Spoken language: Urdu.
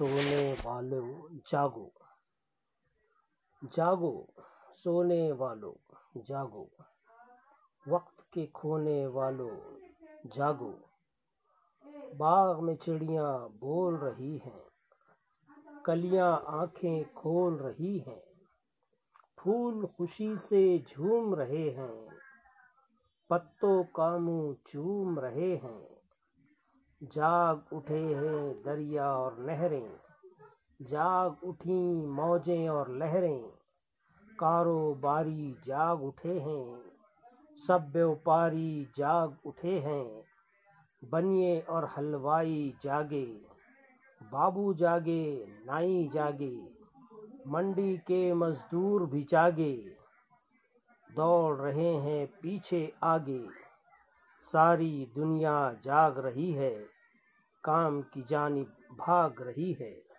سونے والوں، جاگو۔ جاگو، سونے والو جاگو۔ وقت کے کھونے والو جاگو۔ باغ میں چڑیاں بول رہی ہیں، کلیاں آنکھیں کھول رہی ہیں۔ پھول خوشی سے جھوم رہے ہیں، پتوں کا منہ چوم رہے ہیں۔ جاگ اٹھے ہیں دریا اور نہریں۔ جاگ اٹھیں موجیں اور لہریں۔ کاروباری جاگ اٹھے ہیں۔ سب بیوپاری جاگ اٹھے ہیں۔ بنیے اور حلوائی جاگے۔ بابو جاگے، نائی جاگے۔ منڈی کے مزدور بھی جاگے۔ دوڑ رہے ہیں پیچھے آگے۔ ساری دنیا جاگ رہی ہے کام کی جانب بھاگ رہی ہے۔